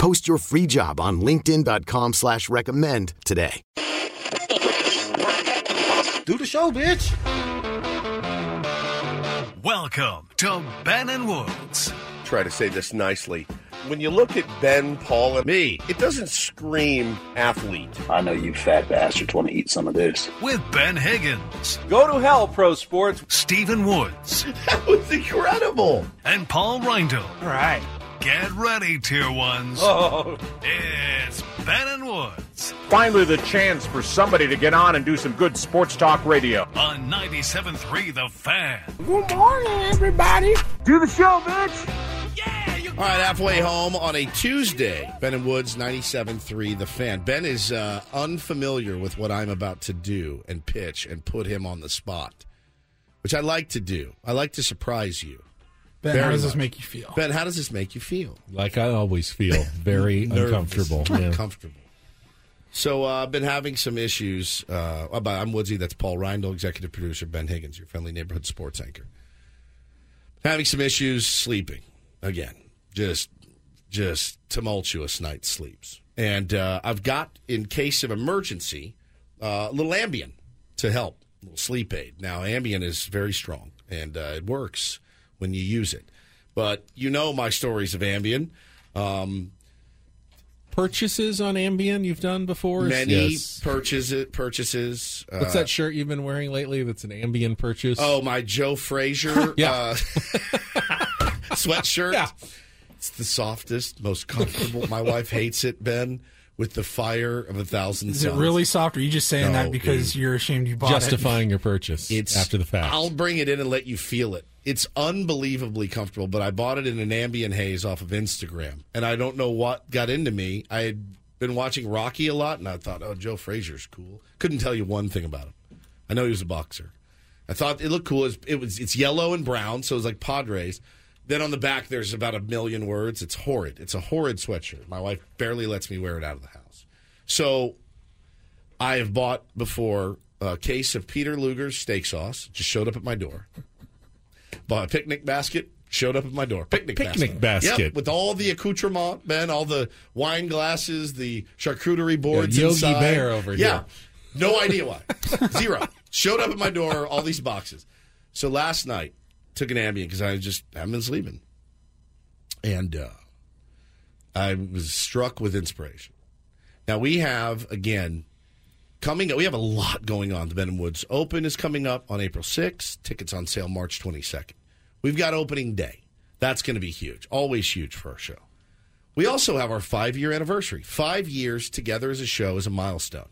Post your free job on LinkedIn.com slash recommend today. Do the show, bitch. Welcome to Ben and Woods. Try to say this nicely. When you look at Ben, Paul, and me, it doesn't scream athlete. I know you fat bastards want to eat some of this. With Ben Higgins, Go to hell, pro sports. Stephen Woods, That was incredible. and Paul Reindl. All right. Get ready, tier ones. Oh, It's Ben and Woods Finally, the chance for somebody to get on and do some good sports talk radio. on 97.3 The Fan. good morning, everybody. Do the show, bitch. Yeah. All right, halfway home on a Tuesday. Ben and Woods, 97.3 The Fan. Ben is uh, unfamiliar with what I'm about to do and pitch and put him on the spot, which I like to do. I like to surprise you. Ben, Very how does much. this make you feel? Ben, how does this make you feel? Like I always feel, very Nervous. uncomfortable. Yeah. Uncomfortable. So uh, I've been having some issues. Uh, I'm Woodsy. That's Paul Reindl, executive producer. Ben Higgins, your friendly neighborhood sports anchor. Having some issues sleeping again. Just, just tumultuous night sleeps. And uh, I've got, in case of emergency, uh, a little Ambien to help, a little sleep aid. Now, Ambien is very strong and uh, it works when you use it. But you know my stories of Ambien. Um, Purchases on Ambien you've done before? many Yes. purchases. Purchases. Uh, What's that shirt you've been wearing lately? That's an Ambien purchase. Oh, my Joe Frazier uh, sweatshirt. Yeah. It's the softest, most comfortable. my wife hates it, Ben, with the fire of a thousand Is it suns. really soft? Or are you just saying No, that oh, because dude. you're ashamed you bought it? justifying your purchase It's after the fact. I'll bring it in and let you feel it. It's unbelievably comfortable, but I bought it in an Ambien haze off of Instagram, and I don't know what got into me. I had been watching Rocky a lot, and I thought, oh, Joe Frazier's cool. Couldn't tell you one thing about him. I know he was a boxer. I thought it looked cool. It was, it was it's yellow and brown, so it was like Padres. Then on the back, there's about a million words. It's horrid. It's a horrid sweatshirt. My wife barely lets me wear it out of the house. So I have bought before a case of Peter Luger's steak sauce. Just showed up at my door. Bought a picnic basket. Showed up at my door. Picnic, picnic basket. basket. Yep, with all the accoutrement, Ben, all the wine glasses, the charcuterie boards Yogi inside. Bear over yeah. here. No idea why. Zero. Showed up at my door, all these boxes. So last night, took an Ambien because I just haven't been sleeping. And uh, I was struck with inspiration. Now we have again coming. Up, we have a lot going on. The Ben and Woods Open is coming up on April 6th. Tickets on sale March 22nd. We've got opening day. That's going to be huge. Always huge for our show. We also have our five year anniversary. Five years together as a show is a milestone.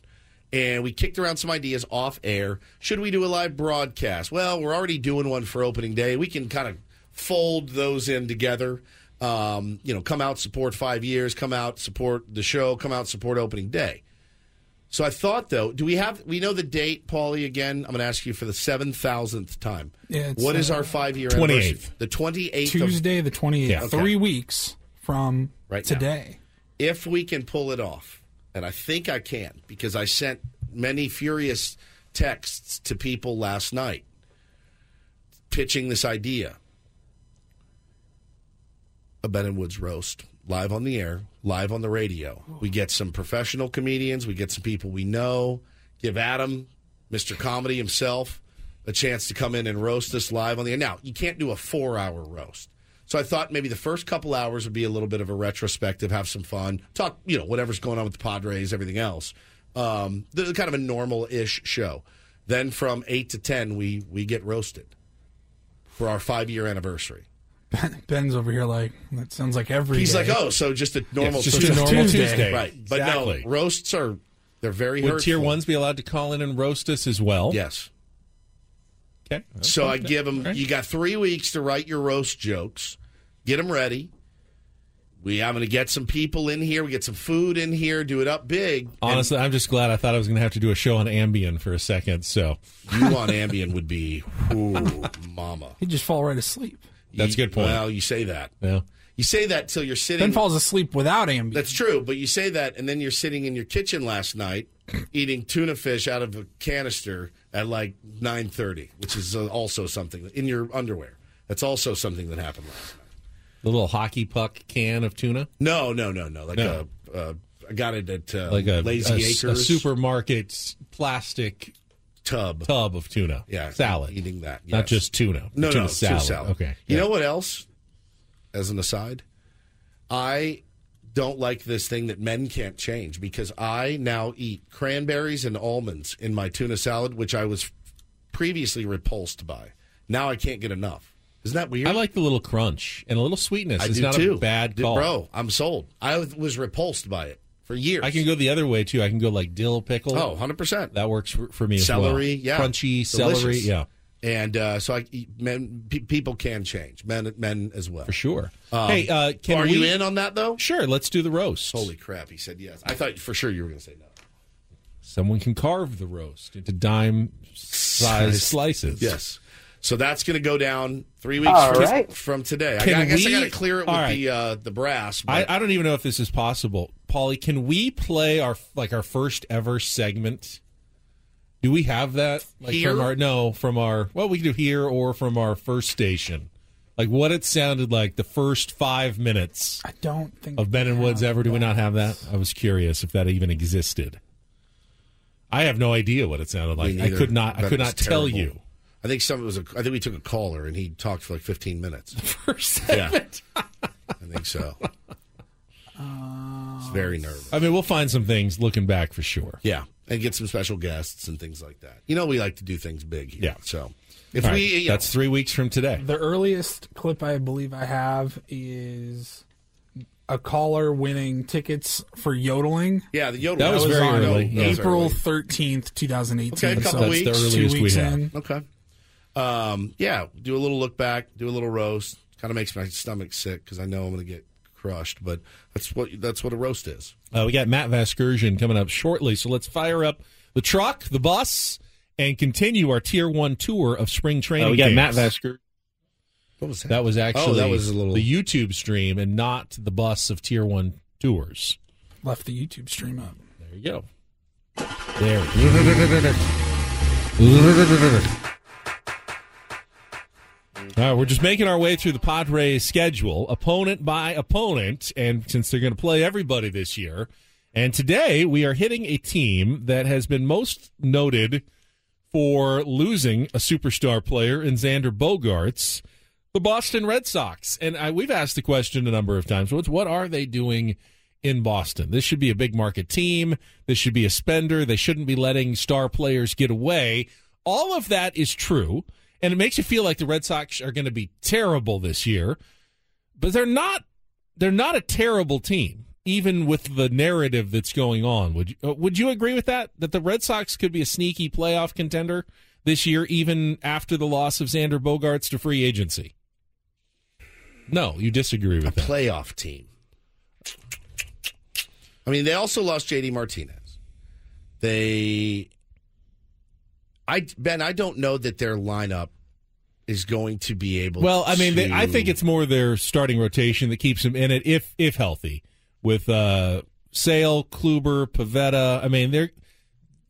And we kicked around some ideas off air. Should we do a live broadcast? Well, we're already doing one for opening day. We can kind of fold those in together. Um, you know, come out, support five years, come out, support the show, come out, support opening day. So I thought, though, do we have, we know the date, Paulie, again? I'm going to ask you for the 7,000th time. Yeah, it's, what is uh, our five year 28th. anniversary? The 28th of Tuesday, the 28th. Yeah. Three weeks from Right now. today. if we can pull it off, and I think I can because I sent many furious texts to people last night pitching this idea. A Ben and Woods roast live on the air, live on the radio. We get some professional comedians, we get some people we know, give Adam, Mr. Comedy himself, a chance to come in and roast us live on the air. Now, you can't do a four hour roast. So I thought maybe the first couple hours would be a little bit of a retrospective, have some fun, talk, you know, whatever's going on with the Padres, everything else. Um, the, kind of a normal ish show. Then from eight to ten, we we get roasted for our five year anniversary. Ben's over here like that sounds like every. He's day. like, oh, so just a normal, just so a normal Tuesday. Tuesday. right? But Exactly. no, roasts are they're very Would hurtful. tier ones be allowed to call in and roast us as well? Yes. Okay. So I give them. All right. You got three weeks to write your roast jokes. Get them ready. We I'm going to get some people in here. We get some food in here. Do it up big. And Honestly, I'm just glad I thought I was going to have to do a show on Ambien for a second. So you on Ambien would be, ooh, mama. He'd just fall right asleep. That's a good point. Well, you say that. yeah. You say that till you're sitting. Ben falls asleep without Ambien. That's true, but you say that, and then you're sitting in your kitchen last night eating tuna fish out of a canister at like 9:30, which is uh, also something in your underwear. That's also something that happened last night. The little hockey puck can of tuna, No, no, no, no. Like No. a, uh, I got it at uh, like a Lazy a, Acres a supermarket plastic tub. tub of tuna. Yeah, salad. eating that, not just tuna. No, tuna no, salad. salad. Okay. You Yeah. know what else? As an aside, I don't like this thing that men can't change because I now eat cranberries and almonds in my tuna salad, which I was previously repulsed by. Now I can't get enough. Isn't that weird? I like the little crunch and a little sweetness. I it's do not too. a bad call. bro. I'm sold. I was repulsed by it for years. I can go the other way too. I can go like dill pickle. Oh, 100 percent. that works for, for me as celery, well. yeah, crunchy celery, yeah, And uh, so I men pe- people can change men men as well. for sure. Um, hey, uh, can are we? you in on that though? Sure, let's do the roast. Holy crap! He said yes. I thought for sure you were going to say no. Someone can carve the roast into dime size slices. Yes. So that's going to go down three weeks from, right. from today. I, Can got- I guess I got to clear it with all right. the uh, the brass. I, But I don't even know if this is possible. Paulie, can we play our like our first ever segment? Do we have that? Like Here? from our no, from our well, we can do here or from our first station. Like what it sounded like the first five minutes I don't think of Ben and Woods have ever. Do we not have that? I was curious if that even existed. I have no idea what it sounded like. I could not. I could it's not tell you. I think some it was. A, I think we took a caller and he talked for like 15 minutes. First Yeah. I think so. it's oh, very nervous. I mean, we'll find some things looking back for sure. Yeah, and get some special guests and things like that. You know, we like to do things big here. Yeah. So if All we, right, you know, that's three weeks from today. The earliest clip I believe I have is a caller winning tickets for yodeling. yeah, the yodeling That was very on early. That was April early. thirteenth, two thousand eighteen. Okay, a couple so weeks. That's the two earliest we weeks have. in. Okay. Um, yeah, do a little look back, do a little roast. Kind of makes my stomach sick because I know I'm going to get crushed, but that's what that's what a roast is. Uh, we got Matt Vasgersian coming up shortly, so let's fire up the truck, the bus, and continue our Tier One tour of spring training. Uh, we got games. Matt Vasker. What was that? That was actually Oh, that was a little- the YouTube stream and not the bus of Tier One tours. Left the YouTube stream up. There you go. There. All right, we're just making our way through the Padres schedule, opponent by opponent, and since they're going to play everybody this year, and today we are hitting a team that has been most noted for losing a superstar player in Xander Bogaerts, the Boston Red Sox. And I, we've asked the question a number of times: what's what are they doing in Boston? This should be a big market team. This should be a spender. They shouldn't be letting star players get away. All of that is true, and it makes you feel like the Red Sox are going to be terrible this year. But they're not. They're not a terrible team, even with the narrative that's going on. Would you, uh, would you agree with that? That the Red Sox could be a sneaky playoff contender this year, even after the loss of Xander Bogaerts to free agency? No, you disagree a with that. playoff team. I mean, they also lost JD Martinez. They, I Ben, I don't know that their lineup is going to be able. Well, I mean, they, I think it's more their starting rotation that keeps them in it, if if healthy, with uh, Sale, Kluber, Pivetta. I mean, they're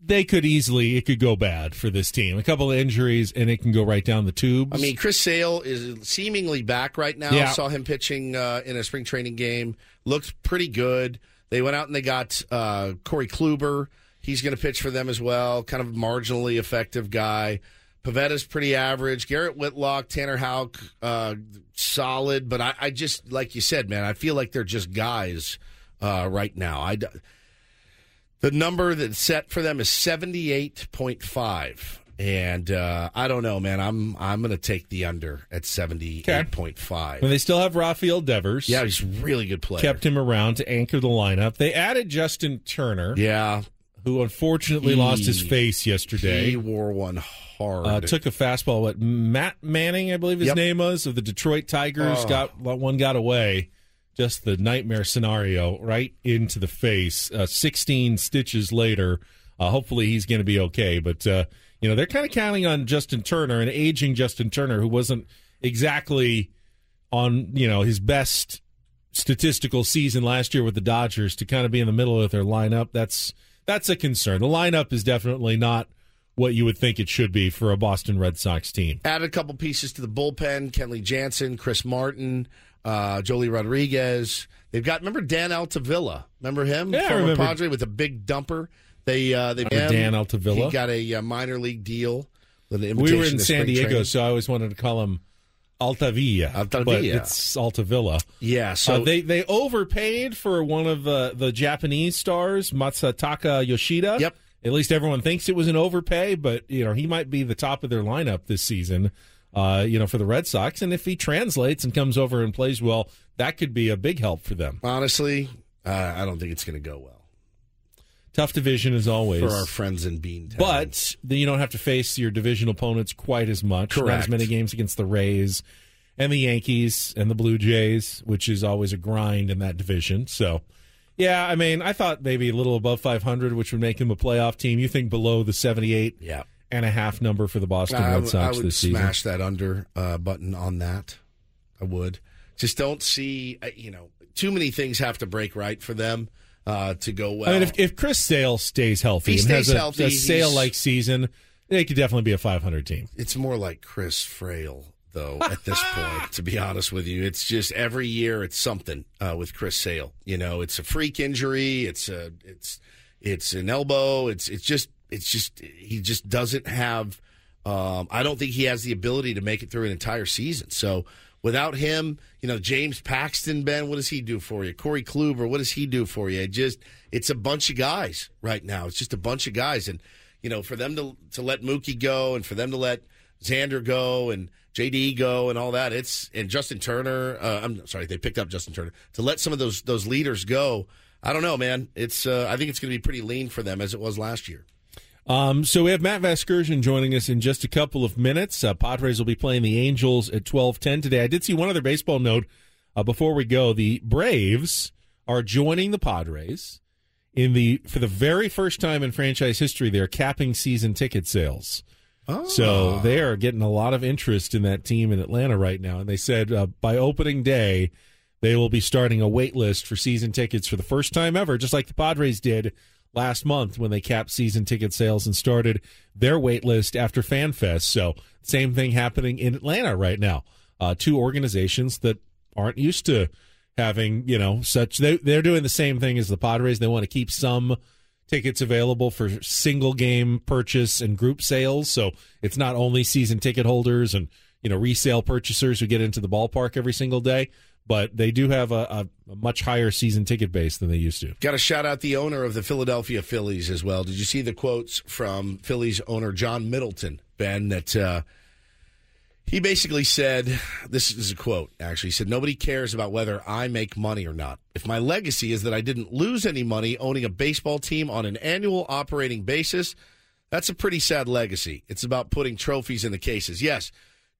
they could easily it could go bad for this team. A couple of injuries and it can go right down the tubes. I mean, Chris Sale is seemingly back right now. Yeah. Saw him pitching uh, in a spring training game. Looked pretty good. They went out and they got uh, Corey Kluber. He's going to pitch for them as well. Kind of marginally effective guy. Pivetta's pretty average. Garrett Whitlock, Tanner Houck, uh, solid. But I, I just, like you said, man, I feel like they're just guys uh, right now. I, The number that's set for them is seventy eight point five. And uh, I don't know, man. I'm I'm going to take the under at seventy eight point five. When they still have Rafael Devers. Yeah, he's a really good player. Kept him around to anchor the lineup. They added Justin Turner. Yeah. Who unfortunately He- lost his face yesterday. He wore one hard. Uh, took a fastball. What Matt Manning, I believe his Yep. name was, of the Detroit Tigers. Oh. Got one got away. Just the nightmare scenario right into the face. Uh, Sixteen stitches later. Uh, hopefully he's going to be okay. But uh, you know they're kind of counting on Justin Turner, an aging Justin Turner who wasn't exactly on you know his best statistical season last year with the Dodgers to kind of be in the middle of their lineup. That's that's a concern. The lineup is definitely not what you would think it should be for a Boston Red Sox team. Added a couple pieces to the bullpen: Kenley Jansen, Chris Martin, uh, Joely Rodriguez. They've got remember Dan Altavilla. Remember him? Yeah, Former remember. Padre with a big dumper. They uh, they Dan Altavilla? He got a uh, minor league deal. With an We were in San Diego, training. so I always wanted to call him Altavilla. Altavilla. But it's Altavilla. Yeah, so Uh, they they overpaid for one of the, the Japanese stars, Masataka Yoshida. Yep. At least everyone thinks it was an overpay, but you know he might be the top of their lineup this season. Uh, you know, for the Red Sox, and if he translates and comes over and plays well, that could be a big help for them. honestly, uh, I don't think it's going to go well Tough division as always for our friends in Beantown. But then you don't have to face your division opponents quite as much. Not as many games against the Rays and the Yankees and the Blue Jays, which is always a grind in that division. So, yeah, I mean, I thought maybe a little above 500, which would make them a playoff team. You think below the 78 yeah, and a half number for the Boston I, Red w- I Sox would this season? smash that under uh, button on that. I would. Just don't see. uh, You know, too many things have to break right for them uh, to go well. I mean, if, if Chris Sale stays healthy he and stays has a, healthy, a Sale like season, they could definitely be a 500 team. It's more like Chris Frail, though, at this point, to be honest with you. It's just every year it's something uh, with Chris Sale. You know, it's a freak injury, it's a it's it's an elbow, it's it's just it's just he just doesn't have um, I don't think he has the ability to make it through an entire season. So without him, you know, James Paxton, Ben, what does he do for you? Corey Kluber, what does he do for you? It just it's a bunch of guys right now. It's just a bunch of guys and you know, for them to to let Mookie go and for them to let Xander go and JD go and all that, it's and Justin Turner. Uh, I'm sorry, they picked up Justin Turner to let some of those those leaders go. I don't know, man. It's uh, I think it's going to be pretty lean for them as it was last year. Um, so we have Matt Vasgersian joining us in just a couple of minutes. Uh, Padres will be playing the Angels at twelve ten today. I did see one other baseball note uh, before we go. The Braves are joining the Padres in the for the very first time in franchise history. They're capping season ticket sales. So they are getting a lot of interest in that team in Atlanta right now. And they said uh, by opening day, they will be starting a wait list for season tickets for the first time ever, just like the Padres did last month when they capped season ticket sales and started their wait list after FanFest. So same thing happening in Atlanta right now. Uh, two organizations that aren't used to having, you know, such they, they're doing the same thing as the Padres. They want to keep some tickets available for single game purchase and group sales. So it's not only season ticket holders and you know resale purchasers who get into the ballpark every single day, but they do have a, a, much higher season ticket base than they used to. Got to shout out the owner of the Philadelphia Phillies as well. Did you see the quotes from Phillies owner John Middleton, Ben, that uh, he basically said this is a quote, actually. He said, Nobody cares about whether I make money or not. If my legacy is that I didn't lose any money owning a baseball team on an annual operating basis, that's a pretty sad legacy. It's about putting trophies in the cases. Yes,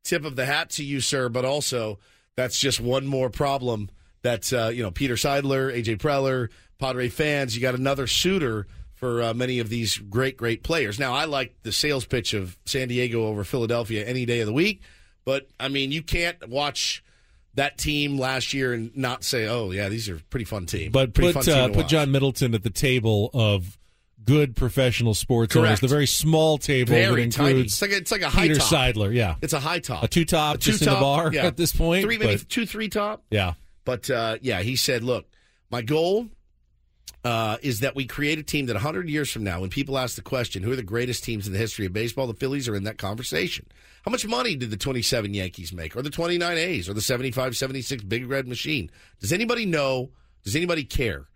tip of the hat to you, sir, but also that's just one more problem that, uh, you know, Peter Seidler, AJ Preller, Padre fans, you got another suitor for uh, many of these great, great players. Now, I like the sales pitch of San Diego over Philadelphia any day of the week, but I mean, you can't watch that team last year and not say, "Oh, yeah, these are pretty fun team." But pretty put fun team uh, to put. John Middleton at the table of good professional sports owners, Correct. the very small table very that tiny. includes It's like a, it's like a high Peter top. Seidler. Yeah, It's a high top, a two top, A two just in the top, bar yeah. at this point. three maybe but- two three top. yeah. But uh, yeah, he said, "Look, my goal uh, is that we create a team that 100 years from now, when people ask the question, who are the greatest teams in the history of baseball, the Phillies are in that conversation. How much money did the 27 Yankees make, or the 29 A's, or the 75 76 Big Red Machine? Does anybody know? Does anybody care?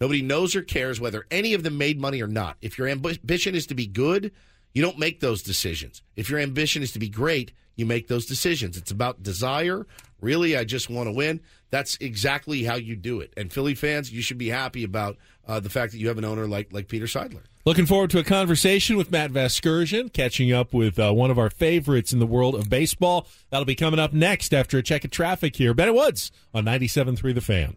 Nobody knows or cares whether any of them made money or not. If your ambition is to be good, you don't make those decisions. If your ambition is to be great, you make those decisions. It's about desire. Really, I just want to win. That's exactly how you do it. And Philly fans, you should be happy about uh, the fact that you have an owner like like Peter Seidler. Looking forward to a conversation with Matt Vasgersian, catching up with uh, one of our favorites in the world of baseball. That'll be coming up next after a check of traffic here. Ben and Woods on 97.3 The Fan.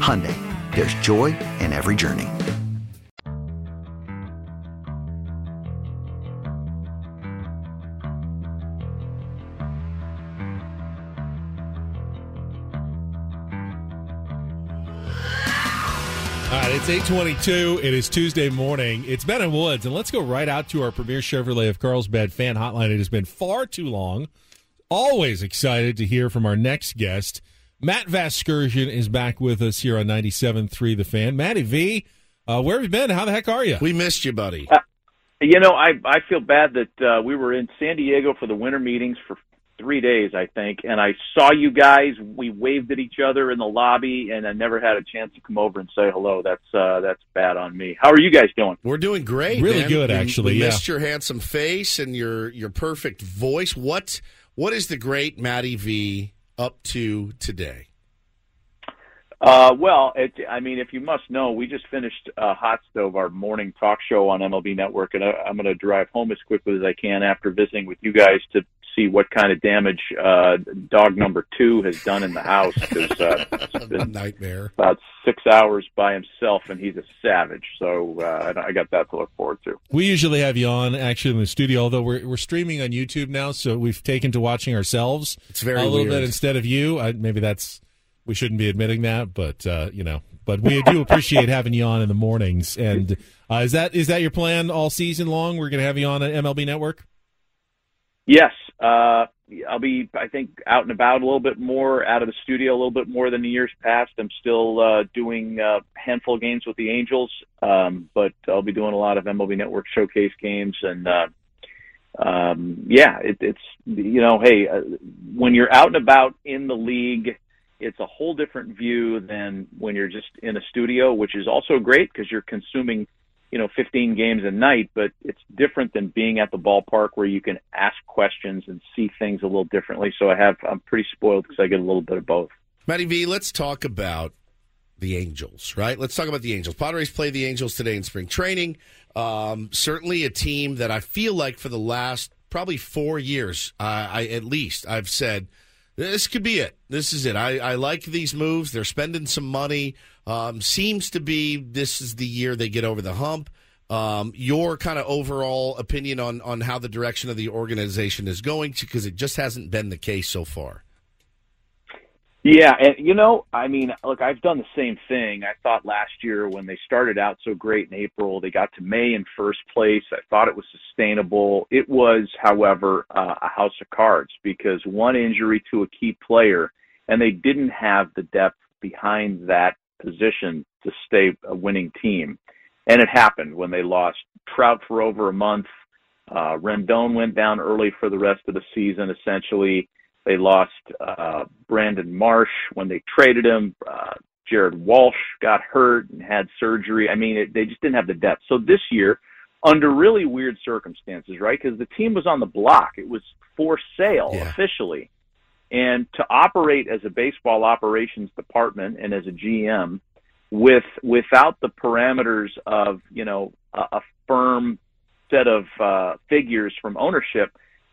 Hyundai, there's joy in every journey. All right, it's 822. It is Tuesday morning. It's Ben and Woods, and let's go right out to our Premier Chevrolet of Carlsbad fan hotline. It has been far too long. Always excited to hear from our next guest. Matt Vasgersian is back with us here on 97.3 The Fan. Matty V, uh, where have you been? How the heck are you? We missed you, buddy. Uh, you know, I I feel bad that uh, we were in San Diego for the winter meetings for three days, I think, and I saw you guys. We waved at each other in the lobby, and I never had a chance to come over and say hello. That's uh, that's bad on me. How are you guys doing? We're doing great. Really man. good, We- actually, We yeah. missed your handsome face and your your perfect voice. What what is the great Matty V up to today? Uh, well, it, I mean, if you must know, we just finished uh, Hot Stove, our morning talk show on MLB Network, and I, I'm going to drive home as quickly as I can after visiting with you guys to see what kind of damage uh, dog number two has done in the house. Because uh, it's been Nightmare. about six hours by himself, and he's a savage. So uh, I I got that to look forward to. We usually have you on actually in the studio, although we're, we're streaming on YouTube now, so we've taken to watching ourselves It's very a little weird. bit instead of you. I, maybe that's we shouldn't be admitting that, but uh, you know, but we do appreciate having you on in the mornings. And uh, is that is that your plan all season long? We're going to have you on at MLB Network. Yes, uh, I'll be. I think out and about a little bit more, out of the studio a little bit more than the years past. I'm still uh, doing a handful of games with the Angels, um, but I'll be doing a lot of MLB Network showcase games, and uh, um, yeah, it, it's you know, hey, uh, when you're out and about in the league. It's a whole different view than when you're just in a studio, which is also great because you're consuming you know 15 games a night but it's different than being at the ballpark where you can ask questions and see things a little differently so i have i'm pretty spoiled because i get a little bit of both Matty V, let's talk about the Angels, right? Let's talk about the Angels. Padres play the Angels today in spring training. Um, certainly a team that I feel like for the last probably four years, uh, I at least I've said this could be it. This is it. I, I like these moves. They're spending some money. Um, seems to be this is the year they get over the hump. Um, your kind of overall opinion on on how the direction of the organization is going, because it just hasn't been the case so far. Yeah, and you know, I mean, look, I've done the same thing. I thought last year when they started out so great in April, they got to May in first place. I thought it was sustainable. It was, however, uh, a house of cards because one injury to a key player, and they didn't have the depth behind that position to stay a winning team. And it happened when they lost Trout for over a month. Uh, Rendon went down early for the rest of the season, essentially. They lost uh, Brandon Marsh when they traded him. Uh, Jared Walsh got hurt and had surgery. I mean, it, they just didn't have the depth. So this year, under really weird circumstances, right? Because the team was on the block. It was for sale yeah. officially. And to operate as a baseball operations department and as a GM with without the parameters of, you know, a, a firm set of uh, figures from ownership,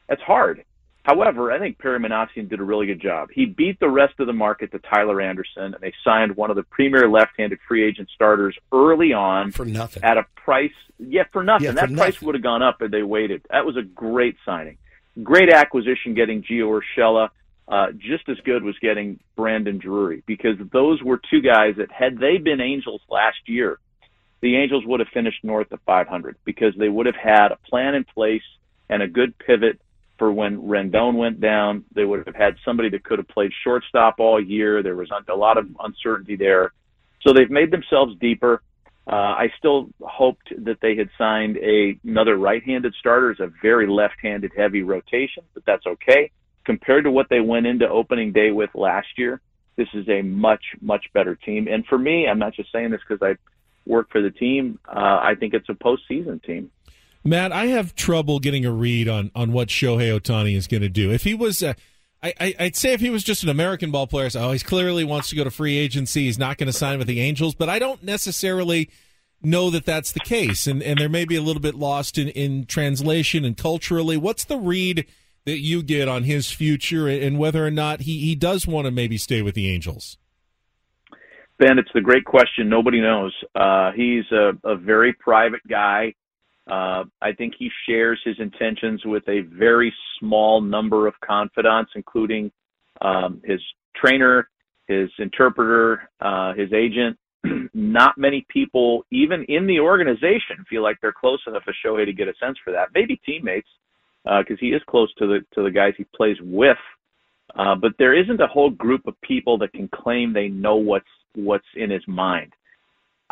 that's hard. However, I think Perry Minasian did a really good job. He beat the rest of the market to Tyler Anderson, and they signed one of the premier left-handed free agent starters early on for nothing at a price. Yeah, for nothing. Yeah, for that nothing. price would have gone up if they waited. That was a great signing, great acquisition getting Gio Urshela. Uh, just as good was getting Brandon Drury because those were two guys that had they been Angels last year, the Angels would have finished north of 500 because they would have had a plan in place and a good pivot for when Rendon went down. They would have had somebody that could have played shortstop all year. There was a lot of uncertainty there. So they've made themselves deeper. Uh, I still hoped that they had signed a, another right-handed starter. It's a very left-handed heavy rotation, but that's okay. Compared to what they went into opening day with last year, this is a much, much better team. And for me, I'm not just saying this because I work for the team. Uh, I think it's a postseason team. Matt, I have trouble getting a read on, on what Shohei Ohtani is going to do. If he was, uh, I, would say if he was just an American ball player, so, oh, he clearly wants to go to free agency. He's not going to sign with the Angels, but I don't necessarily know that that's the case. And, and there may be a little bit lost in, in translation and culturally. What's the read that you get on his future and whether or not he, he does want to maybe stay with the Angels? Ben, it's the great question. Nobody knows. Uh, he's a, a very private guy. Uh, I think he shares his intentions with a very small number of confidants, including um, his trainer, his interpreter, uh, his agent. Not many people, even in the organization, feel like they're close enough to Shohei to get a sense for that. Maybe teammates, because uh, he is close to the to the guys he plays with. Uh, but there isn't a whole group of people that can claim they know what's what's in his mind.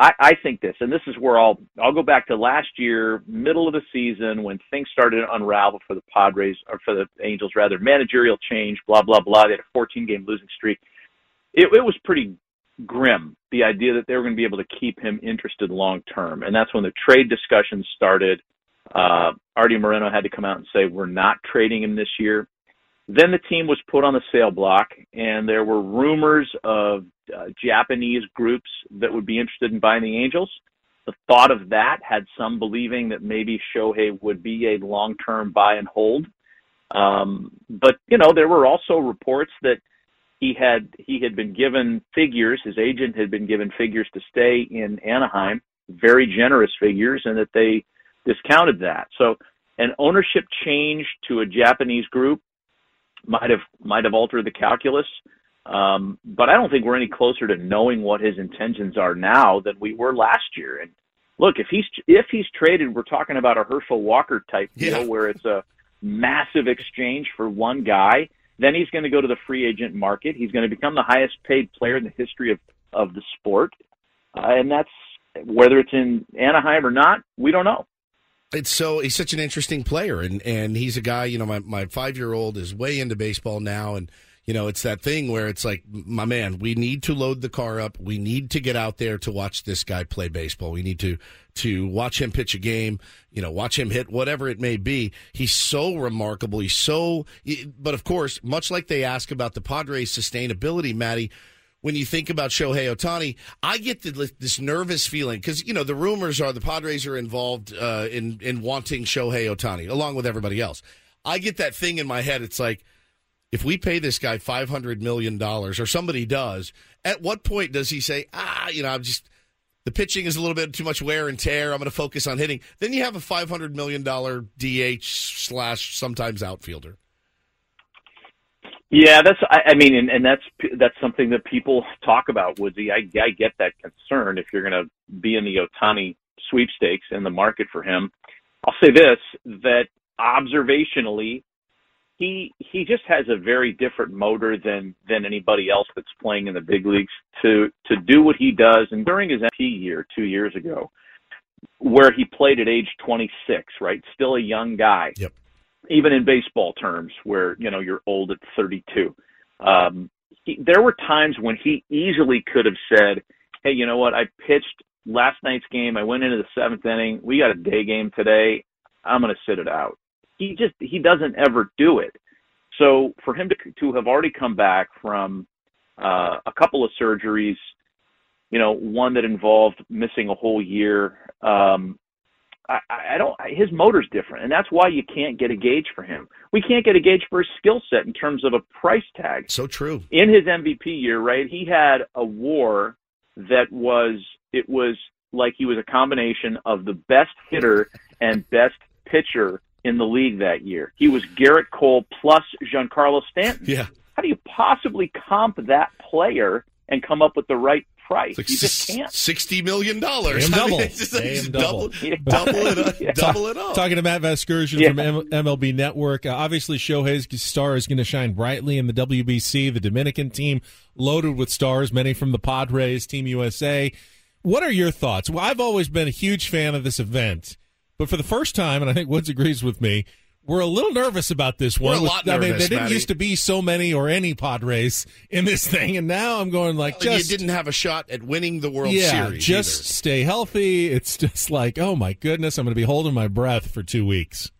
I, I think this, and this is where I'll I'll go back to last year, middle of the season when things started to unravel for the Padres or for the Angels rather, managerial change, blah blah blah. They had a 14 game losing streak. It, it was pretty grim the idea that they were going to be able to keep him interested long term, and that's when the trade discussions started. Uh, Arte Moreno had to come out and say we're not trading him this year. Then the team was put on the sale block, and there were rumors of uh, Japanese groups that would be interested in buying the Angels. The thought of that had some believing that maybe Shohei would be a long-term buy and hold. Um, but you know, there were also reports that he had he had been given figures. His agent had been given figures to stay in Anaheim, very generous figures, and that they discounted that. So an ownership change to a Japanese group might have might have altered the calculus. Um, but I don't think we're any closer to knowing what his intentions are now than we were last year. And look, if he's if he's traded, we're talking about a Herschel Walker type deal yeah. where it's a massive exchange for one guy. Then he's going to go to the free agent market. He's going to become the highest paid player in the history of of the sport, uh, and that's whether it's in Anaheim or not. We don't know it's so he's such an interesting player and and he's a guy you know my, my five year old is way into baseball now and you know it's that thing where it's like my man we need to load the car up. We need to get out there to watch this guy play baseball. We need to to watch him pitch a game you know watch him hit whatever it may be. He's so remarkable. He's so but of course much like they ask about the padres sustainability maddie when you think about Shohei Ohtani, I get the, this nervous feeling because you know the rumors are the Padres are involved uh, in in wanting Shohei Ohtani along with everybody else. I get that thing in my head. It's like if we pay this guy five hundred million dollars or somebody does, at what point does he say, ah, you know, I'm just the pitching is a little bit too much wear and tear. I'm going to focus on hitting. Then you have a five hundred million dollar DH slash sometimes outfielder. Yeah, that's. I, I mean, and, and that's that's something that people talk about. Woodsy, I, I get that concern if you're going to be in the Ohtani sweepstakes in the market for him. I'll say this: that observationally, he he just has a very different motor than than anybody else that's playing in the big leagues to to do what he does. And during his MP year two years ago, where he played at age 26, right, still a young guy. Yep even in baseball terms, where you know you're old at 32. Um, he, there were times when he easily could have said, "Hey, you know what? I pitched last night's game. I went into the seventh inning. We got a day game today. I'm going to sit it out." He just he doesn't ever do it. So for him to to have already come back from uh, a couple of surgeries, you know, one that involved missing a whole year, um, I, I don't. His motor's different, and that's why you can't get a gauge for him. We can't get a gauge for his skill set in terms of a price tag. So true. In his MVP year, right, he had a WAR that was it was like he was a combination of the best hitter and best pitcher in the league that year. He was Gerrit Cole plus Giancarlo Stanton. Yeah. How do you possibly comp that player and come up with the right price. Like you just can't. Sixty million dollars. Damn double. I mean, just, Damn just double. double, double it, up, Yeah. double it up. Talking to Matt Vasgersian Yeah. from M- MLB Network. Uh, obviously, Shohei's star is going to shine brightly in the WBC. The Dominican team loaded with stars, many from the Padres, Team USA. What are your thoughts? Well, I've always been a huge fan of this event, but for the first time, and I think Woods agrees with me, we're a little nervous about this We're one. a With- lot I mean, nervous, there didn't Matty. used to be so many or any Padres in this thing, and now I'm going like Well, just you didn't have a shot at winning the World yeah, Series. just stay healthy. It's just like, oh my goodness, I'm going to be holding my breath for two weeks.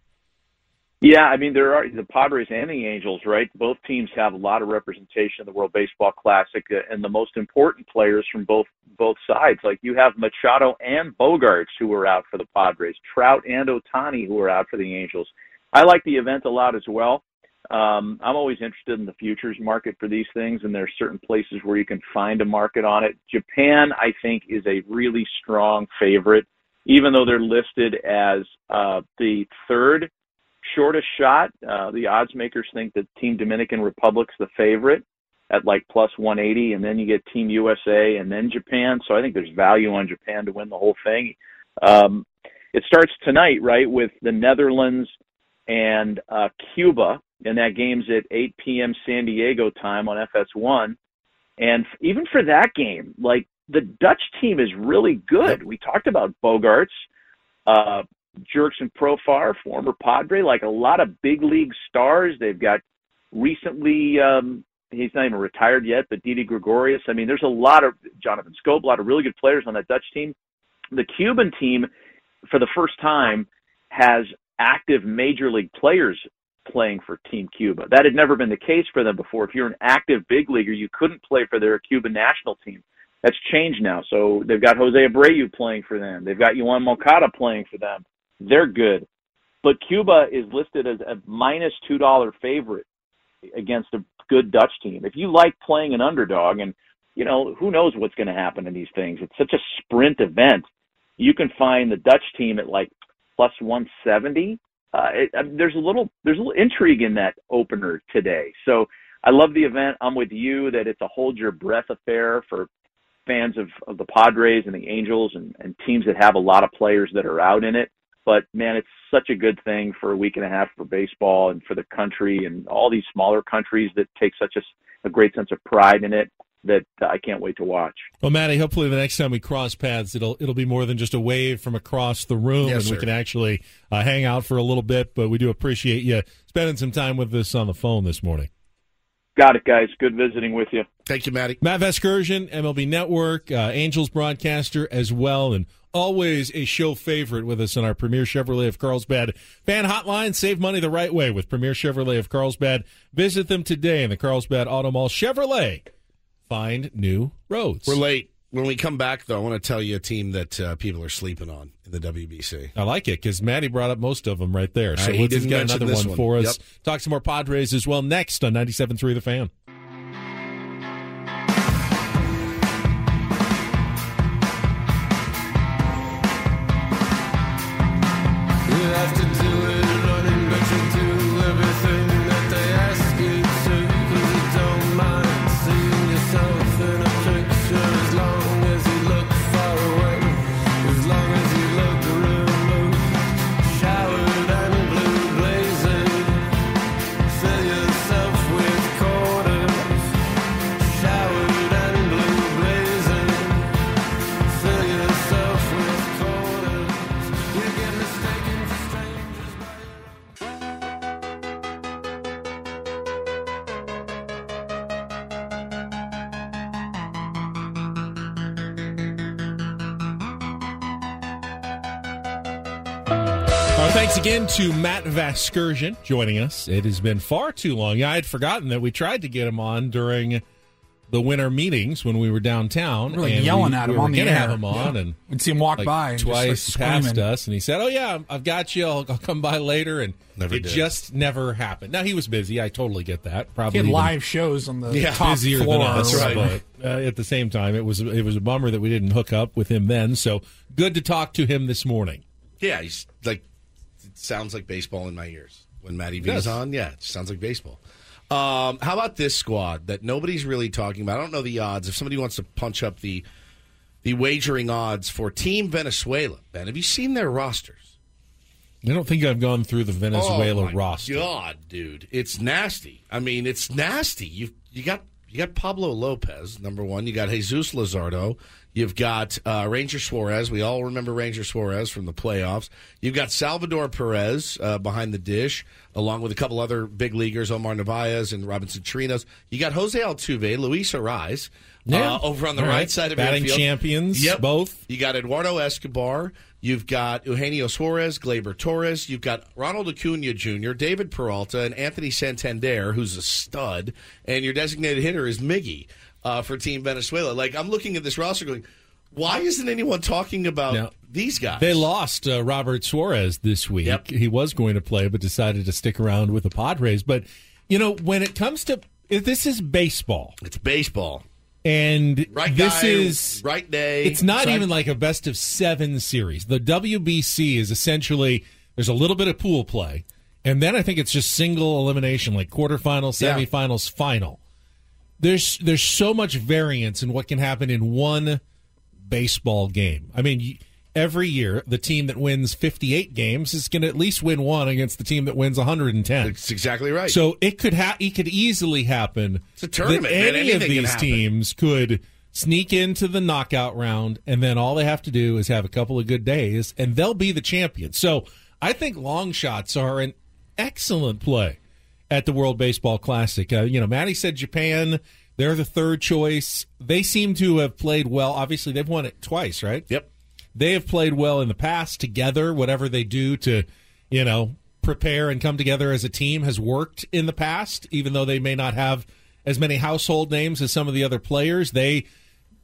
Yeah, I mean there are the Padres and the Angels, right? Both teams have a lot of representation in the World Baseball Classic, uh, and the most important players from both both sides. Like you have Machado and Bogaerts who are out for the Padres, Trout and Ohtani who are out for the Angels. I like the event a lot as well. Um, I'm always interested in the futures market for these things, and there are certain places where you can find a market on it. Japan, I think, is a really strong favorite, even though they're listed as uh, the third shortest shot. Uh, the odds makers think that Team Dominican Republic's the favorite at like plus 180, and then you get Team USA and then Japan. So I think there's value on Japan to win the whole thing. Um, it starts tonight, right, with the Netherlands and uh, Cuba, and that game's at 8 p.m. San Diego time on FS1. And even for that game, like the Dutch team is really good. We talked about Bogaerts, uh, Jurickson Profar, former Padre, like a lot of big league stars. They've got recently, um, he's not even retired yet, but Didi Gregorius. I mean, there's a lot of Jonathan Schoop, a lot of really good players on that Dutch team. The Cuban team, for the first time, has active major league players playing for Team Cuba. That had never been the case for them before. If you're an active big leaguer, you couldn't play for their Cuban national team. That's changed now. So they've got Jose Abreu playing for them. They've got Yoan Moncada playing for them. They're good. But Cuba is listed as a minus two dollar favorite against a good Dutch team. If you like playing an underdog, and you know who knows what's going to happen in these things, it's such a sprint event. You can find the Dutch team at like plus 170. Uh, it, uh, there's a little there's a little intrigue in that opener today. So I love the event. I'm with you that it's a hold your breath affair for fans of, of the Padres and the Angels and, and teams that have a lot of players that are out in it. But man, it's such a good thing for a week and a half for baseball and for the country and all these smaller countries that take such a, a great sense of pride in it that I can't wait to watch. Well, Matty, hopefully the next time we cross paths, it'll it'll be more than just a wave from across the room, Yes, and we can actually uh, hang out for a little bit. But we do appreciate you spending some time with us on the phone this morning. Got it, guys. Good visiting with you. Thank you, Matty. Matt Vasgersian, MLB Network, uh, Angels broadcaster as well, and always a show favorite with us on our Premier Chevrolet of Carlsbad fan hotline. Save money the right way with Premier Chevrolet of Carlsbad. Visit them today in the Carlsbad Auto Mall. Chevrolet, find new roads. We're late. When we come back, though, I want to tell you a team that uh, people are sleeping on in the WBC. I like it because Maddie brought up most of them right there. So Uh, he's didn't got another one, one. for us. Yep. Talk some more Padres as well next on 97.3 The Fan. Again to Matt Vasgersian joining us. It has been far too long. I had forgotten that we tried to get him on during the winter meetings when we were downtown. We were, like, and yelling we, at we him were on the gonna air. have him on, Yeah. and We'd see him walk like, by and just, like, twice past screaming. us, and he said, "Oh yeah, I've got you. I'll, I'll come by later." And Never it did. just never happened. Now he was busy. I totally get that. He Probably had even live shows on the Yeah, top busier floor. than us, or whatever. but uh, at the same time, it was it was a bummer that we didn't hook up with him then. So good to talk to him this morning. Yeah, he's like, it sounds like baseball in my ears. When Matty V is on, yeah, it sounds like baseball. Um, how about this squad that nobody's really talking about? I don't know the odds. If somebody wants to punch up the the wagering odds for Team Venezuela, Ben, have you seen their rosters? I don't think I've gone through the Venezuela oh roster. God, dude, it's nasty. I mean, it's nasty. You you got you got Pablo Lopez, number one. You got Jesus Luzardo. You've got uh, Ranger Suarez. We all remember Ranger Suarez from the playoffs. You've got Salvador Perez uh, behind the dish, along with a couple other big leaguers, Omar Narvaez and Robinson Chirinos. You got Jose Altuve, Luis Arraez, Yeah. uh, over on the right, right. side of the Batting your field. champions, Yep. both. You got Eduardo Escobar. You've got Eugenio Suarez, Gleyber Torres. You've got Ronald Acuna Jr., David Peralta, and Anthony Santander, who's a stud. And your designated hitter is Miggy uh, for Team Venezuela. Like, I'm looking at this roster going, why isn't anyone talking about these guys? They lost uh, Robert Suarez this week. Yep. He was going to play, but decided to stick around with the Padres. But you know, when it comes to if this is baseball, It's baseball. and Right this guy, is right day. It's not So I- even like a best of seven series. The WBC is essentially there's a little bit of pool play, and then I think it's just single elimination, like quarterfinals, Yeah. semifinals, final. There's there's so much variance in what can happen in one baseball game. I mean, every year the team that wins 58 games is going to at least win one against the team that wins 110. That's exactly right. So it could ha- it could easily happen. It's a tournament, man. any of these teams could sneak into the knockout round, and then all they have to do is have a couple of good days, and they'll be the champion. So I think long shots are an excellent play at the World Baseball Classic. Uh, you know, Maddie said Japan. They're the third choice. They seem to have played well. Obviously, they've won it twice, right? Yep. they have played well in the past together. Whatever they do to, you know, prepare and come together as a team has worked in the past, even though they may not have as many household names as some of the other players. They,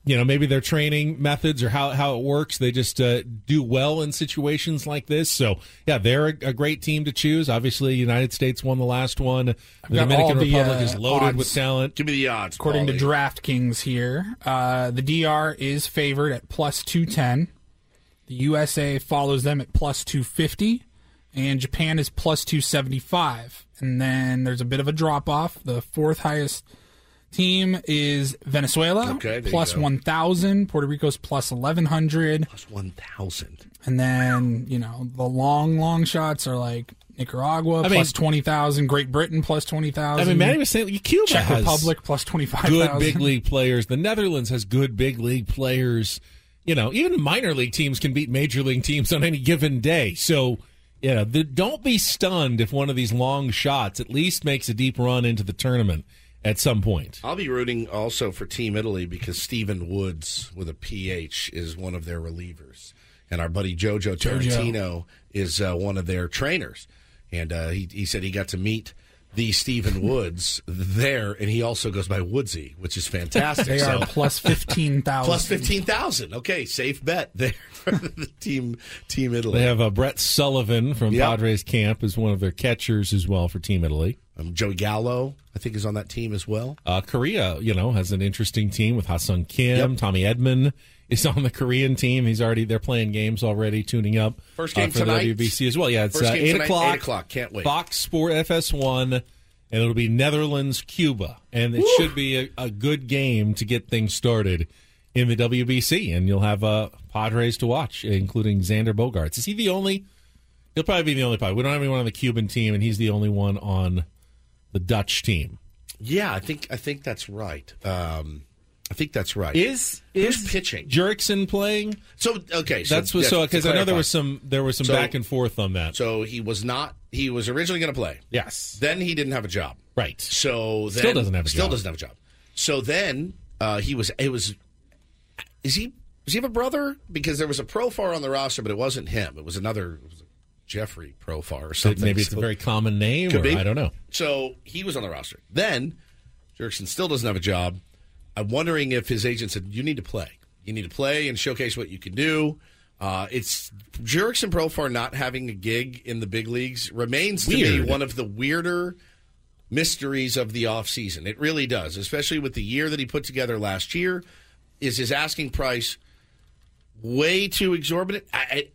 you know, maybe their training methods or how, how it works, they just uh, do well in situations like this. So, yeah, they're a, a great team to choose. Obviously, United States won the last one. The got Dominican the, Republic uh, is loaded odds. with talent. Give me the odds. According to DraftKings here, uh, the DR is favored at plus 210. The USA follows them at plus 250. And Japan is plus 275. And then there's a bit of a drop off. The fourth highest team is Venezuela, Okay, there you plus go. 1,000. Puerto Rico's plus 1,100. Plus 1,000. And then, you know, the long, long shots are like Nicaragua, I mean- 20,000. Great Britain, plus 20,000. I mean, Manny was saying Cuba Czech has Republic, plus 25,000. good big league players. The Netherlands has good big league players. You know, even minor league teams can beat major league teams on any given day. So, yeah, the, don't be stunned if one of these long shots at least makes a deep run into the tournament at some point. I'll be rooting also for Team Italy because Stephen Woods with a PH is one of their relievers, and our buddy Jojo Tarantino is uh, one of their trainers. And uh, he he said he got to meet the Stephen Woods there, and he also goes by Woodsy, which is fantastic. They so are plus 15,000. plus fifteen thousand. Okay, safe bet there for the team Team Italy. They have uh, Brett Sullivan from Yep. Padres camp as one of their catchers as well for Team Italy. Um, Joey Gallo, I think, is on that team as well. Uh, Korea, you know, has an interesting team with Ha-Seong Kim, Yep. Tommy Edman is on the Korean team. He's already they're playing games already, tuning up. First game uh, for tonight. the WBC as well. Yeah, it's uh, eight tonight, o'clock. eight o'clock. Can't wait. Fox Sport FS1, and it'll be Netherlands Cuba, and it should be a, a good game to get things started in the WBC, and you'll have uh, Padres to watch, including Xander Bogaerts. Is he the only? He'll probably be the only Padre. We don't have anyone on the Cuban team, and he's the only one on the Dutch team. Yeah, I think I think that's right. Um, I think that's right. Is Who's is pitching? Jurickson playing? So okay, so That's what. yeah, So because I know there was some there was some So- back and forth on that. So he was not. He was originally going to play. yes, Then he didn't have a job. right. So then, Still doesn't have a still job. doesn't have a job. So then uh, he was. It was. Is he? Does he have a brother? Because there was a profar on the roster, but it wasn't him. It was another. It was Jeffrey Profar or something. Maybe it's So- a very common name, Could or be. I don't know. So he was on the roster. Then Jurickson still doesn't have a job. I'm wondering if his agent said, "You need to play. You need to play and showcase what you can do." Uh, it's Jurickson Profar not having a gig in the big leagues remains to me one of the weirder mysteries of the offseason. It really does, especially with the year that he put together last year. Is his asking price way too exorbitant? I, I,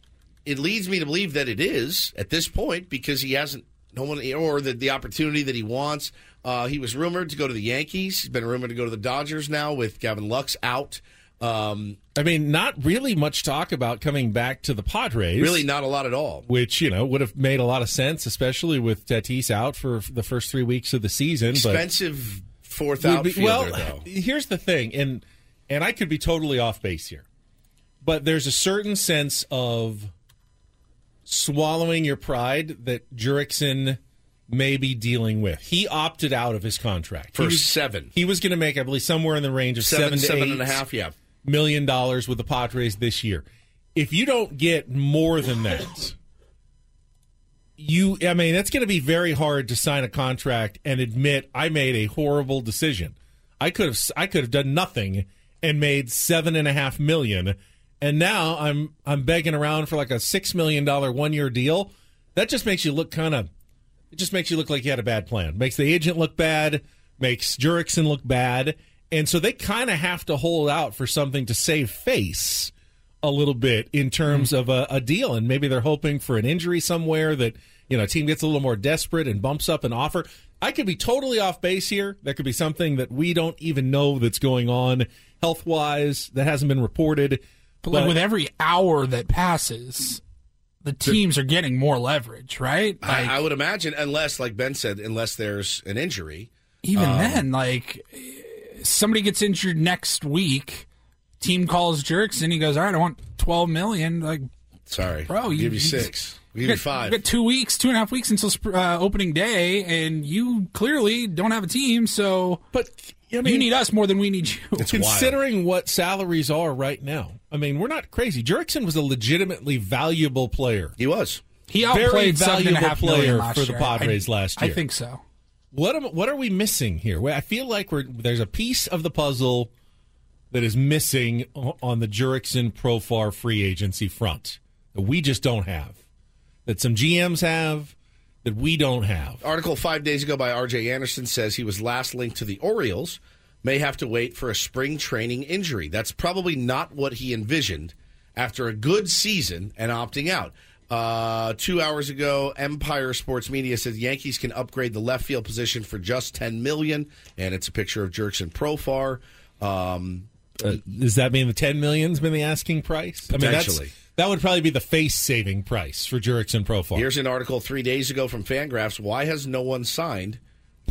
it leads me to believe that it is at this point because he hasn't no one or the, the opportunity that he wants. Uh, he was rumored to go to the Yankees. He's been rumored to go to the Dodgers now with Gavin Lux out. Um, I mean, not really much talk about coming back to the Padres. really, not a lot at all. which you know would have made a lot of sense, especially with Tatis out for the first three weeks of the season. Expensive fourth would be- well, though. here's the thing, and and I could be totally off base here, but there's a certain sense of swallowing your pride that Jurickson may be dealing with. He opted out of his contract For He was- seven. He was going to make, I believe, somewhere in the range of Seven, seven, to seven eight and a half, yeah. million dollars with the Padres this year. If you don't get more than that, you I mean, it's going to be very hard to sign a contract and admit I made a horrible decision. I could have I could have done nothing and made seven and a half million, and now I'm I'm begging around for like a six million dollar one year deal. That just makes you look kind of. It just makes you look like you had a bad plan. Makes the agent look bad. Makes Jurickson look bad. And so they kind of have to hold out for something to save face a little bit in terms mm-hmm. of a, a deal. And maybe they're hoping for an injury somewhere that, you know, a team gets a little more desperate and bumps up an offer. I could be totally off base here. That could be something that we don't even know that's going on health wise that hasn't been reported. But, like with every hour that passes, the teams are getting more leverage, right? Like, I, I would imagine, unless, like Ben said, unless there's an injury. even Um, then, like somebody gets injured next week, team calls Jurickson he goes, "All right, I want twelve million. Like, Sorry, bro, you give you six. I'll give got, you five. You got two weeks, two and a half weeks until uh, opening day, and you clearly don't have a team. So, but you need us more than we need you. Considering what salaries are right now, I mean, we're not crazy. Jurickson was a legitimately valuable player. He was. He Very outplayed seven and a valuable player for the year. I- Padres last year. I think so. What am, what are we missing here? I feel like we're there's a piece of the puzzle that is missing on the Jurickson Profar free agency front that we just don't have. That some GMs have that we don't have. Article five days ago by R.J. Anderson says he was last linked to the Orioles. May have to wait for a spring training injury. That's probably not what he envisioned after a good season and opting out. Uh, two hours ago, Empire Sports Media says Yankees can upgrade the left field position for just ten million, and it's a picture of Jurickson Profar. Um, Uh, does that mean the ten million's been the asking price? I mean, that's, that would probably be the face saving price for Jurickson Profar. Here's an article three days ago from Fangraphs. Why has no one signed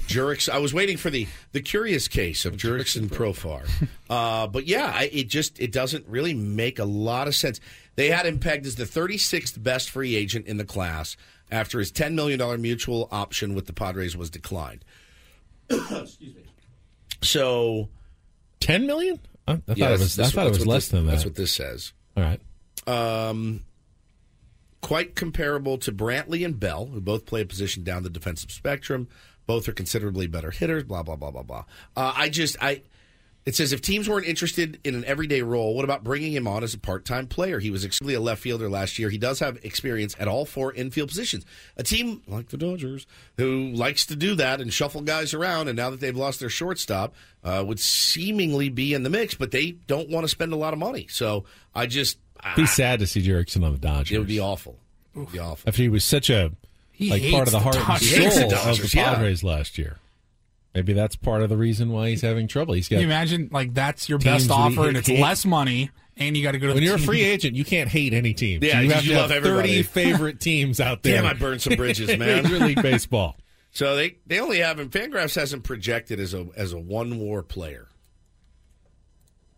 Jurix? I was waiting for the the curious case of Jurickson Profar, uh, but yeah, I, it just it doesn't really make a lot of sense. They had him pegged as the 36th best free agent in the class after his 10 million dollar mutual option with the Padres was declined. Excuse me. So ten million? I, I thought Yeah, it was. I that's- thought it was less this- than that. That's what this says. All right. Um, quite comparable to Brantley and Bell, who both play a position down the defensive spectrum. Both are considerably better hitters. Blah blah blah blah blah. Uh, I just I. It says if teams weren't interested in an everyday role, what about bringing him on as a part-time player? He was exclusively a left fielder last year. He does have experience at all four infield positions. A team like the Dodgers, who likes to do that and shuffle guys around, and now that they've lost their shortstop, uh, would seemingly be in the mix, but they don't want to spend a lot of money. So I just Be sad to see Jurickson on the Dodgers. it would be awful. It would be awful. After he was such a He like part of hates the the heart and Dodgers. He hates the soul of Dodgers, the yeah. Padres last year. Maybe that's part of the reason why he's having trouble. He's got Can you imagine like that's your best offer and it's hate- less money and you got to go to when the you're a free agent, you can't hate any team. Yeah, you have you to love have everybody. thirty favorite teams out there. Damn, I burned some bridges, man. Major League Baseball. So they, they only have him. Fangraphs hasn't projected as a as a one WAR player.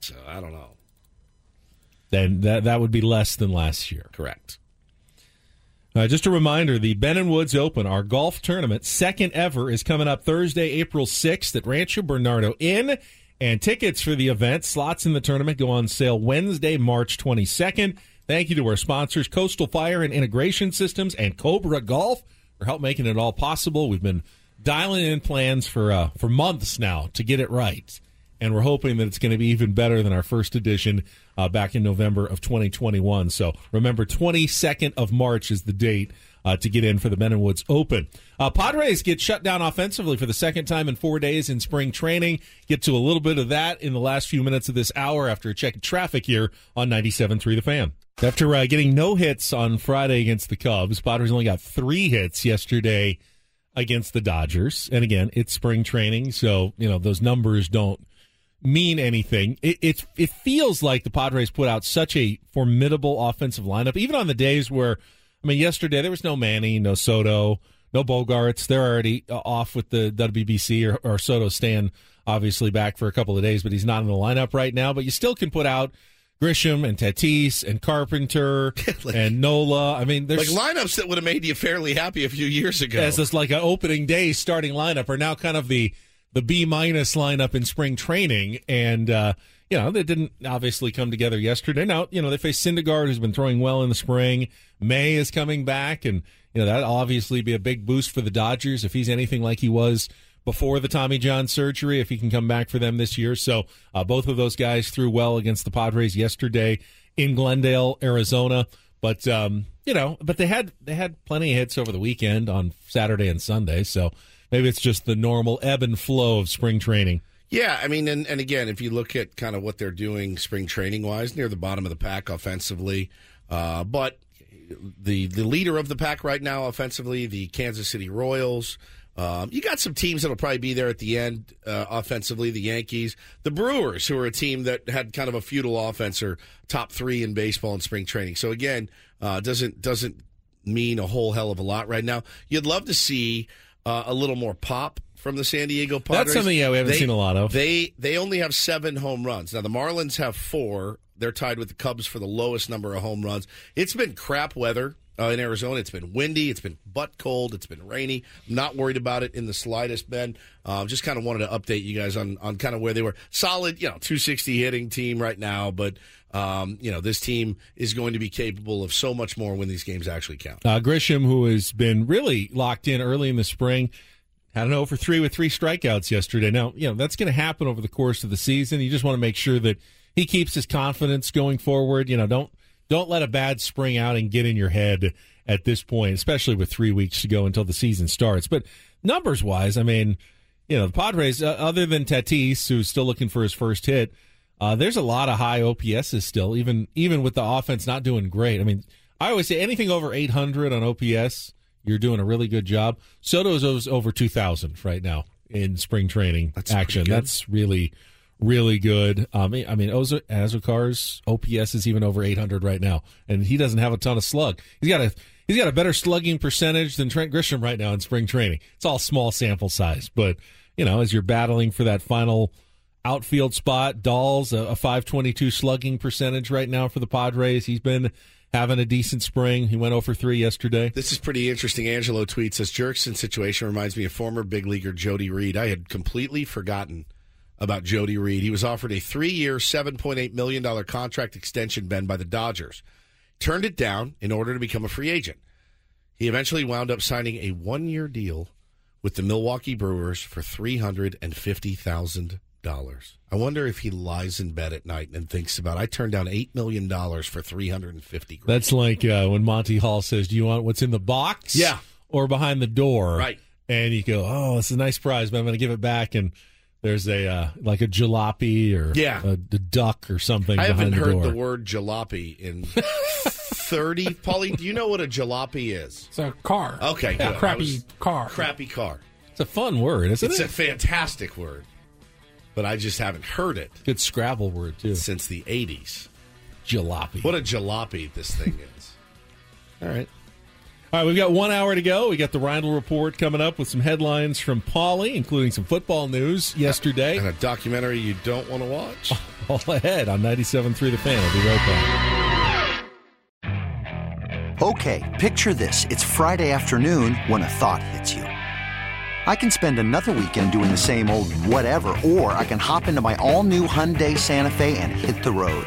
So I don't know. Then that that would be less than last year. Correct. Uh, just a reminder: the Ben and Woods Open, our golf tournament, second ever, is coming up Thursday, April sixth at Rancho Bernardo Inn. And tickets for the event, slots in the tournament, go on sale Wednesday, March twenty second. Thank you to our sponsors, Coastal Fire and Integration Systems and Cobra Golf, for help making it all possible. We've been dialing in plans for uh, for months now to get it right, and we're hoping that it's going to be even better than our first edition uh, back in November of 2021. So remember, 22nd of March is the date uh, to get in for the and Woods Open. Uh, Padres get shut down offensively for the second time in four days in spring training. Get to a little bit of that in the last few minutes of this hour after a check of traffic here on 97.3 The Fan. After uh, getting no hits on Friday against the Cubs, Padres only got three hits yesterday against the Dodgers. And again, it's spring training, so you know those numbers don't mean anything. It, it, it feels like the Padres put out such a formidable offensive lineup, even on the days where I mean, yesterday there was no Manny, no Soto, no Bogaerts. They're already uh, off with the WBC or, or Soto staying obviously back for a couple of days, but he's not in the lineup right now. But you still can put out Grisham and Tatis and Carpenter like, and Nola. I mean, there's like lineups that would have made you fairly happy a few years ago. As this like an opening day starting lineup are now kind of the the B minus lineup in spring training, and uh, you know, they didn't obviously come together yesterday. Now, you know, they face Syndergaard, who's been throwing well in the spring. May is coming back, and, you know, that'll obviously be a big boost for the Dodgers if he's anything like he was before the Tommy John surgery, if he can come back for them this year. So, uh, both of those guys threw well against the Padres yesterday in Glendale, Arizona. But, um, you know, but they had, they had plenty of hits over the weekend on Saturday and Sunday. So maybe it's just the normal ebb and flow of spring training. Yeah, I mean, and, and again, if you look at kind of what they're doing spring training wise, near the bottom of the pack offensively, uh, but the the leader of the pack right now offensively, the Kansas City Royals. Um, you got some teams that'll probably be there at the end uh, offensively. The Yankees, the Brewers, who are a team that had kind of a feudal offense, are top three in baseball in spring training. So again, uh, doesn't doesn't mean a whole hell of a lot right now. You'd love to see uh, a little more pop from the San Diego Padres. That's something yeah we haven't they, seen a lot of. They they only have seven home runs. Now the Marlins have four. They're tied with the Cubs for the lowest number of home runs. It's been crap weather uh, in Arizona. It's been windy. It's been butt cold. It's been rainy. I'm not worried about it in the slightest, Ben. Um, just kind of wanted to update you guys on, on kind of where they were. Solid, you know, 260 hitting team right now, but um, you know, this team is going to be capable of so much more when these games actually count. Uh, Grisham, who has been really locked in early in the spring, had an over three with three strikeouts yesterday. Now, you know, that's going to happen over the course of the season. You just want to make sure that he keeps his confidence going forward. You know, don't don't let a bad spring out and get in your head at this point, especially with three weeks to go until the season starts. But numbers wise, I mean, you know, the Padres, uh, other than Tatis, who's still looking for his first hit, uh, there's a lot of high OPSs still, even even with the offense not doing great. I mean, I always say anything over 800 on OPS you're doing a really good job. Soto's over 2,000 right now in spring training That's action. That's really, really good. Um, I mean, Ozo, Azocar's OPS is even over 800 right now, and he doesn't have a ton of slug. He's got a he's got a better slugging percentage than Trent Grisham right now in spring training. It's all small sample size, but you know, as you're battling for that final outfield spot, Dahl's a, a 522 slugging percentage right now for the Padres. He's been having a decent spring. He went over 3 yesterday. This is pretty interesting. Angelo tweets says Jurickson's situation reminds me of former big leaguer Jody Reed. I had completely forgotten about Jody Reed. He was offered a three-year, $7.8 million contract extension, Ben, by the Dodgers. Turned it down in order to become a free agent. He eventually wound up signing a one-year deal with the Milwaukee Brewers for $350,000. I wonder if he lies in bed at night and thinks about. I turned down eight million dollars for three hundred and fifty. That's like uh, when Monty Hall says, "Do you want what's in the box? Yeah, or behind the door? Right." And you go, "Oh, it's a nice prize, but I'm going to give it back." And there's a uh, like a jalopy or yeah. a, a duck or something. I haven't the heard door. the word jalopy in thirty. Paulie, do you know what a jalopy is? It's a car. Okay, yeah, good. crappy car. Crappy car. It's a fun word, isn't it's it? It's a fantastic word but I just haven't heard it. Good Scrabble word too. Since the '80s. Jalopy. What a jalopy this thing is. All right. All right, we've got one hour to go. We got the Reindl Report coming up with some headlines from Paulie, including some football news yesterday. And a documentary you don't want to watch. All ahead on 97.3 The Fan. I'll be right back. Okay, picture this. It's Friday afternoon when a thought hits you. I can spend another weekend doing the same old whatever, or I can hop into my all new Hyundai Santa Fe and hit the road.